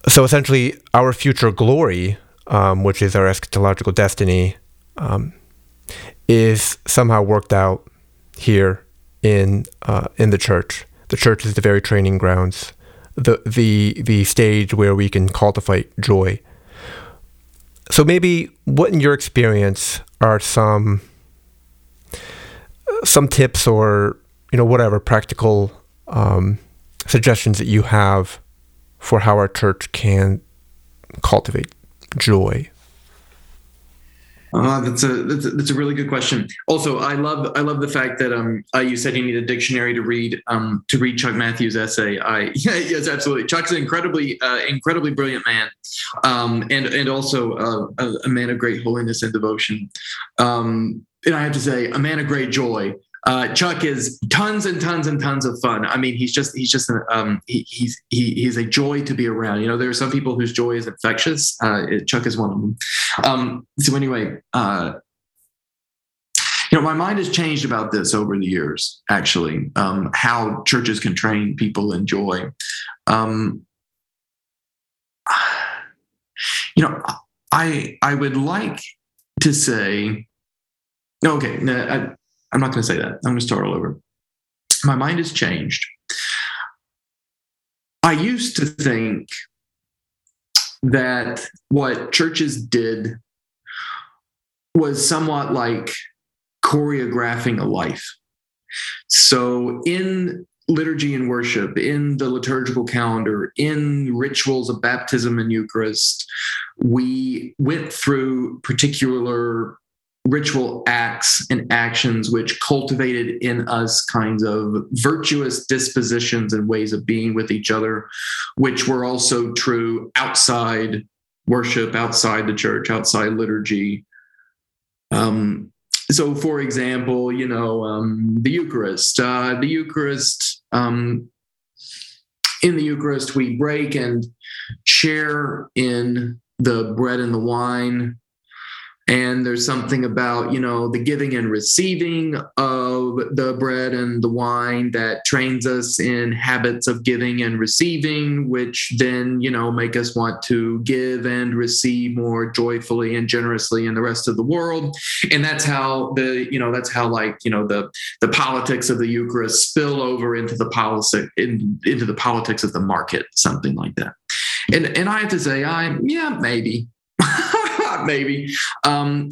So essentially, our future glory, um, which is our eschatological destiny, um, is somehow worked out here in uh, in the church. The church is the very training grounds, the the the stage where we can cultivate joy. So maybe, what in your experience are some some tips or you know whatever practical um, suggestions that you have for how our church can cultivate joy? Uh, that's a, that's a that's a really good question. Also, I love I love the fact that um uh, you said you need a dictionary to read um to read Chuck Mathewes' essay. I yeah, yes absolutely. Chuck's an incredibly uh, incredibly brilliant man, um and and also uh, a, a man of great holiness and devotion. Um, and I have to say, a man of great joy. Uh, Chuck is tons and tons and tons of fun. I mean, he's just he's just um, he, he's he, he's a joy to be around. You know, there are some people whose joy is infectious. Uh, Chuck is one of them. Um, so anyway, uh, you know, my mind has changed about this over the years. Actually, um, how churches can train people in joy. Um, you know, I I would like to say, okay, I'm not going to say that. I'm going to start all over. My mind has changed. I used to think that what churches did was somewhat like choreographing a life. So, in liturgy and worship, in the liturgical calendar, in rituals of baptism and Eucharist, we went through particular ritual acts and actions which cultivated in us kinds of virtuous dispositions and ways of being with each other, which were also true outside worship, outside the church, outside liturgy. Um, so, for example, you know, um, the Eucharist, uh, the Eucharist, um, in the Eucharist, we break and share in the bread and the wine and there's something about you know the giving and receiving of the bread and the wine that trains us in habits of giving and receiving which then you know make us want to give and receive more joyfully and generously in the rest of the world. And that's how the you know that's how like you know the the politics of the eucharist spill over into the policy in, into the politics of the market something like that. And and i have to say i yeah maybe maybe. Um,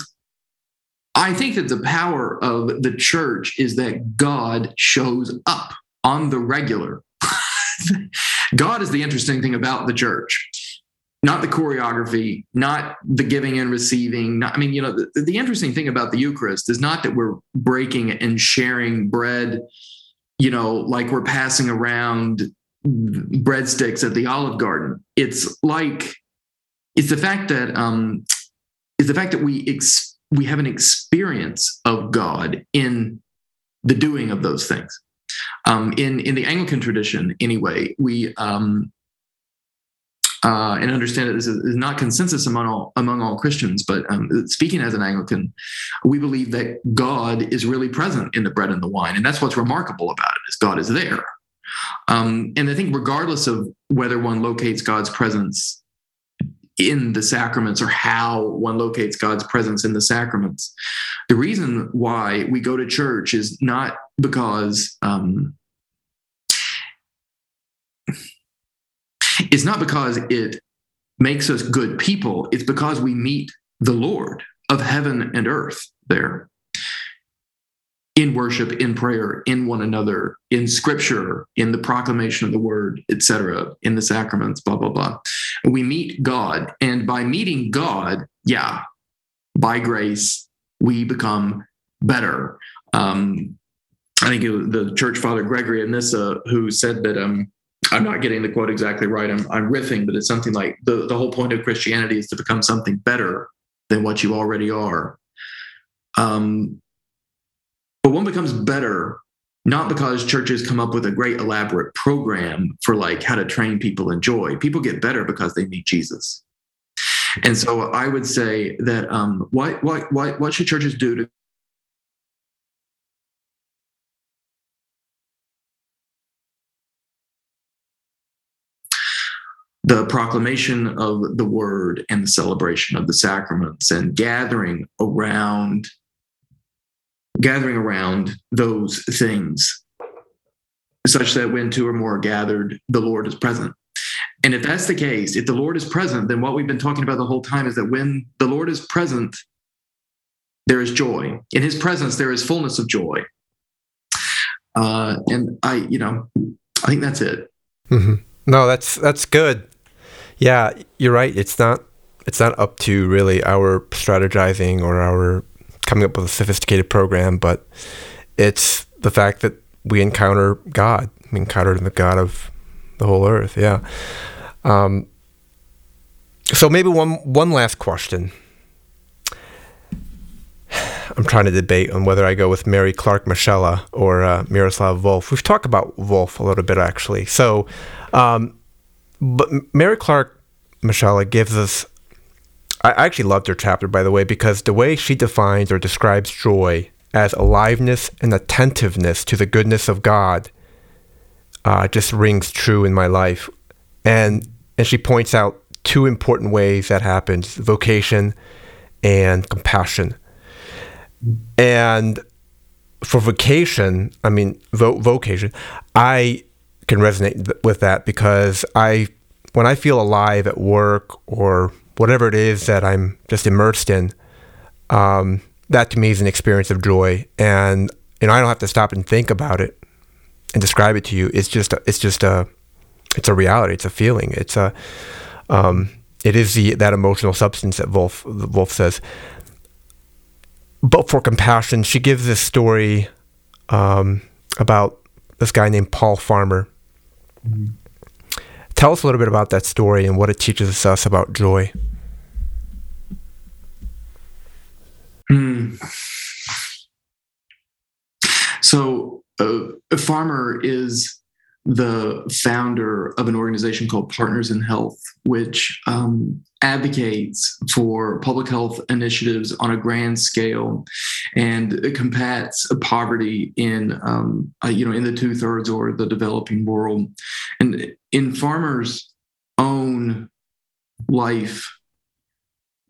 I think that the power of the church is that God shows up on the regular. God is the interesting thing about the church, not the choreography, not the giving and receiving. Not, I mean, you know, the, the interesting thing about the Eucharist is not that we're breaking and sharing bread, you know, like we're passing around breadsticks at the Olive Garden. It's like, it's the fact that um, is the fact that we ex- we have an experience of God in the doing of those things. Um, in in the Anglican tradition, anyway, we um, uh, and understand that this is, not consensus among all among all Christians, but um, speaking as an Anglican, we believe that God is really present in the bread and the wine, and that's what's remarkable about it is God is there. Um, and I think regardless of whether one locates God's presence in the sacraments or how one locates God's presence in the sacraments. The reason why we go to church is not because um, it's not because it makes us good people. It's because we meet the Lord of heaven and earth there in worship, in prayer, in one another, in scripture, in the proclamation of the word, etc., in the sacraments, blah, blah, blah. We meet God. And by meeting God, yeah, by grace, we become better. Um, I think it the church father Gregory of Nyssa who said that um, I'm not getting the quote exactly right. I'm, I'm riffing, but it's something like the, the whole point of Christianity is to become something better than what you already are. Um, but one becomes better not because churches come up with a great elaborate program for like how to train people in joy. People get better because they meet Jesus. And so I would say that um, what, what, what, what should churches do to the proclamation of the word and the celebration of the sacraments and gathering around gathering around those things such that when two or more are gathered the lord is present. And if that's the case if the lord is present then what we've been talking about the whole time is that when the lord is present there is joy. In his presence there is fullness of joy. Uh, and i you know i think that's it. Mm-hmm. no that's that's good. Yeah, you're right. It's not it's not up to really our strategizing or our coming up with a sophisticated program, but it's the fact that we encounter God. We encounter the God of the whole earth. Yeah. Um, so maybe one one last question. I'm trying to debate on whether I go with Mary Clark Moschella or uh, Miroslav Volf. We've talked about Volf a little bit actually. So um, but Mary Clark Moschella gives us. I actually loved her chapter, by the way, because the way she defines or describes joy as aliveness and attentiveness to the goodness of God uh, just rings true in my life. And and she points out two important ways that happens: vocation and compassion. And for vocation, I mean vo- vocation, I can resonate with that because I, when I feel alive at work or whatever it is that I'm just immersed in, um, that to me is an experience of joy, and you know I don't have to stop and think about it and describe it to you. It's just a, it's just a it's a reality. It's a feeling. It's a um, it is the that emotional substance that Volf Volf says. But for compassion, she gives this story um, about this guy named Paul Farmer Tell us a little bit about that story and what it teaches us about joy. Hmm. So, uh, a Farmer is the founder of an organization called Partners in Health, which um, advocates for public health initiatives on a grand scale and combats poverty in um, uh, you know in the two thirds or the developing world. And in Farmer's own life,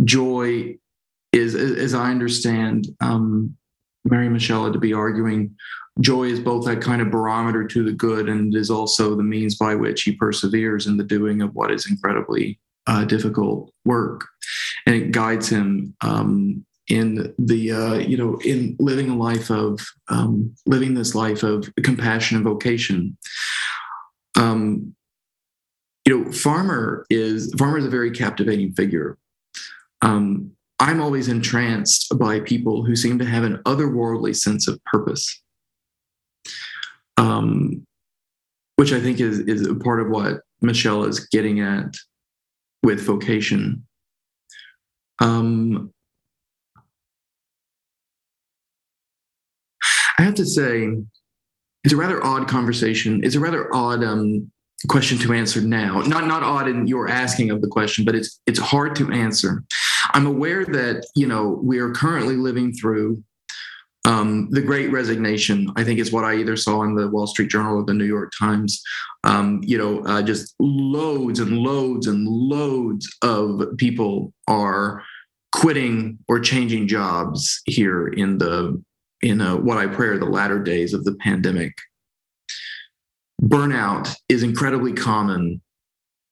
joy is, as I understand, um, Mary Moschella to be arguing joy is both that kind of barometer to the good and is also the means by which he perseveres in the doing of what is incredibly uh, difficult work. And it guides him um, in the uh, you know in living a life of um, living this life of compassion and vocation. Um, you know Farmer is Farmer is a very captivating figure. Um, i'm always entranced by people who seem to have an otherworldly sense of purpose um, which I think is is a part of what Moschella is getting at with vocation. Um, I have to say, it's a rather odd conversation. It's a rather odd um, question to answer now. Not not odd in your asking of the question, but it's it's hard to answer. I'm aware that you know we are currently living through um, the Great Resignation, I think, is what I either saw in the Wall Street Journal or the New York Times. Um, you know, uh, just loads and loads and loads of people are quitting or changing jobs here in the in a, what I pray are the latter days of the pandemic. Burnout is incredibly common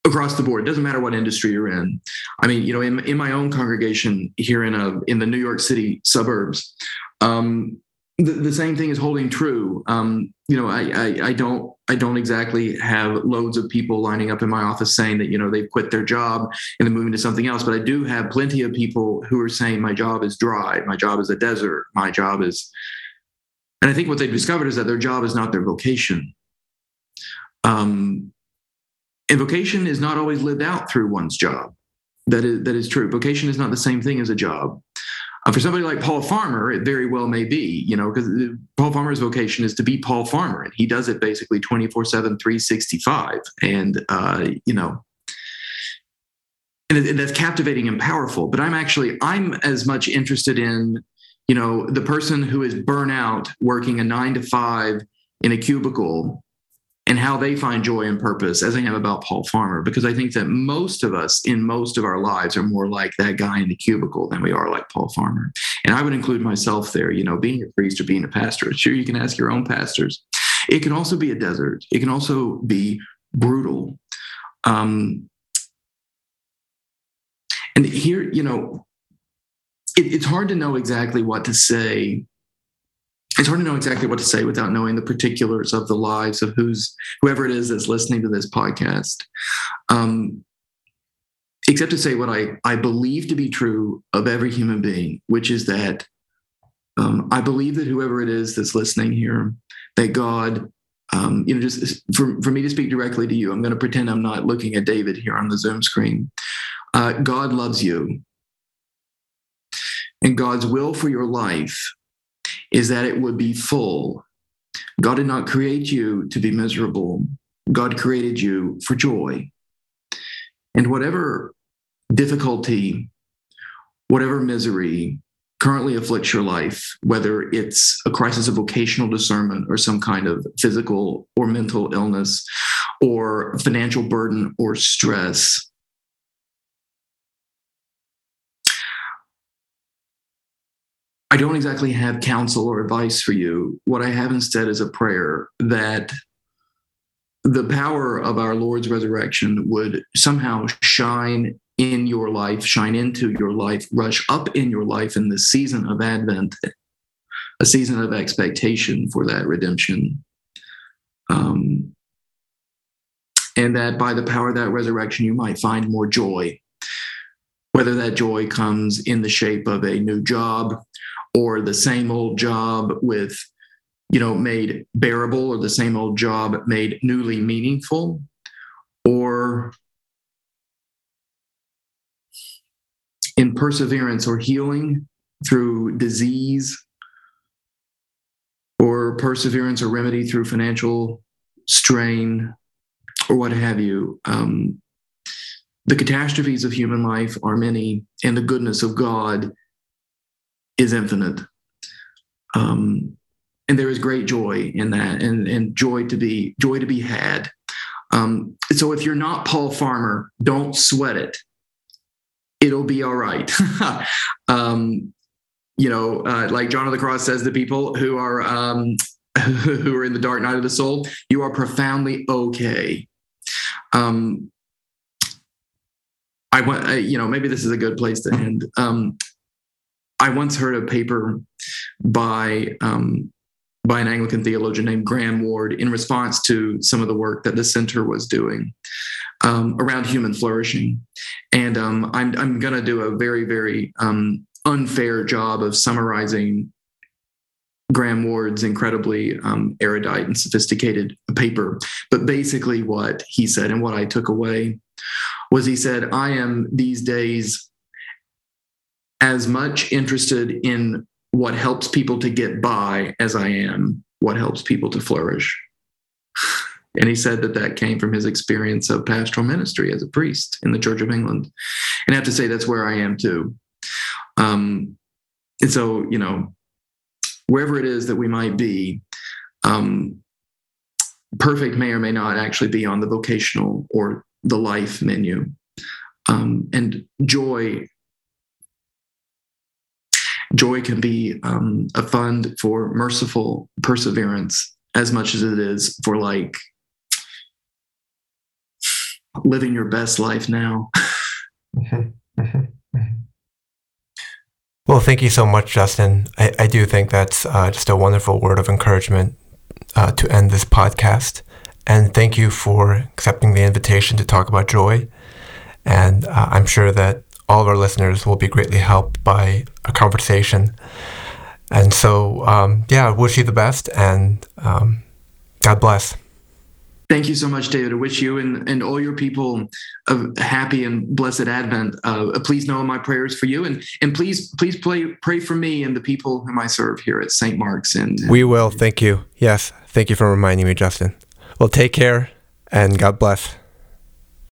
across the board. It doesn't matter what industry you're in. I mean, you know, in, in my own congregation here in a in the New York City suburbs, um, the, the, same thing is holding true. Um, you know, I, I, I don't I don't exactly have loads of people lining up in my office saying that you know they've quit their job and they're moving to something else. But I do have plenty of people who are saying my job is dry, my job is a desert, my job is. And I think what they've discovered is that their job is not their vocation. Um, and vocation is not always lived out through one's job. That is that is true. Vocation is not the same thing as a job. Uh, for somebody like Paul Farmer, it very well may be, you know, because Paul Farmer's vocation is to be Paul Farmer, and he does it basically 24 7, 365. And, uh, you know, and that's captivating and powerful. But I'm actually I'm as much interested in you know the person who is burnout working a nine to five in a cubicle and how they find joy and purpose as I am about Paul Farmer, because I think that most of us in most of our lives are more like that guy in the cubicle than we are like Paul Farmer. And I would include myself there, you know, being a priest or being a pastor. Sure, you can ask your own pastors. It can also be a desert, it can also be brutal. Um, and here, you know, it, it's hard to know exactly what to say it's hard to know exactly what to say without knowing the particulars of the lives of who's whoever it is that's listening to this podcast. Um, except to say what I, I believe to be true of every human being, which is that um, I believe that whoever it is that's listening here, that God, um, you know, just for, for me to speak directly to you, I'm going to pretend I'm not looking at David here on the Zoom screen. Uh, God loves you. And God's will for your life is that it would be full. God did not create you to be miserable. God created you for joy. And whatever difficulty, whatever misery currently afflicts your life, whether it's a crisis of vocational discernment or some kind of physical or mental illness or financial burden or stress, I don't exactly have counsel or advice for you. What I have instead is a prayer that the power of our Lord's resurrection would somehow shine in your life, shine into your life, rush up in your life in the season of Advent, a season of expectation for that redemption. Um, and that by the power of that resurrection, you might find more joy. Whether that joy comes in the shape of a new job or the same old job with you know made bearable or the same old job made newly meaningful? Or in perseverance or healing through disease? Or perseverance or remedy through financial strain? Or what have you? Um, the catastrophes of human life are many and the goodness of god is infinite. Um, and there is great joy in that and, and joy to be joy to be had. Um, so if you're not Paul Farmer, don't sweat it. It'll be all right. um, you know, uh, like John of the Cross says to people who are um, who are in the dark night of the soul, you are profoundly okay. Um, I want, you know, maybe this is a good place to end. Um, I once heard a paper by um, by an Anglican theologian named Graham Ward in response to some of the work that the center was doing um, around human flourishing, and um, I'm I'm going to do a very very um, unfair job of summarizing Graham Ward's incredibly um, erudite and sophisticated paper. But basically, what he said and what I took away was he said, I am these days as much interested in what helps people to get by as I am what helps people to flourish. And he said that that came from his experience of pastoral ministry as a priest in the Church of England. And I have to say that's where I am too. Um, and so, you know, wherever it is that we might be, um, perfect may or may not actually be on the vocational or the life menu. Um, and joy joy can be um, a fund for merciful perseverance as much as it is for like living your best life now. Mm-hmm. Mm-hmm. Mm-hmm. Well, thank you so much, Justin. I, I do think that's uh, just a wonderful word of encouragement uh, to end this podcast. And thank you for accepting the invitation to talk about joy. And uh, I'm sure that all of our listeners will be greatly helped by a conversation. And so, um, yeah, wish you the best and um, God bless. Thank you so much, David. I wish you and, and all your people a happy and blessed Advent. Uh, please know my prayers for you, and and please please pray pray for me and the people whom I serve here at St. Mark's. And we will. Thank you. Yes, thank you for reminding me, Justin. Well, take care and God bless.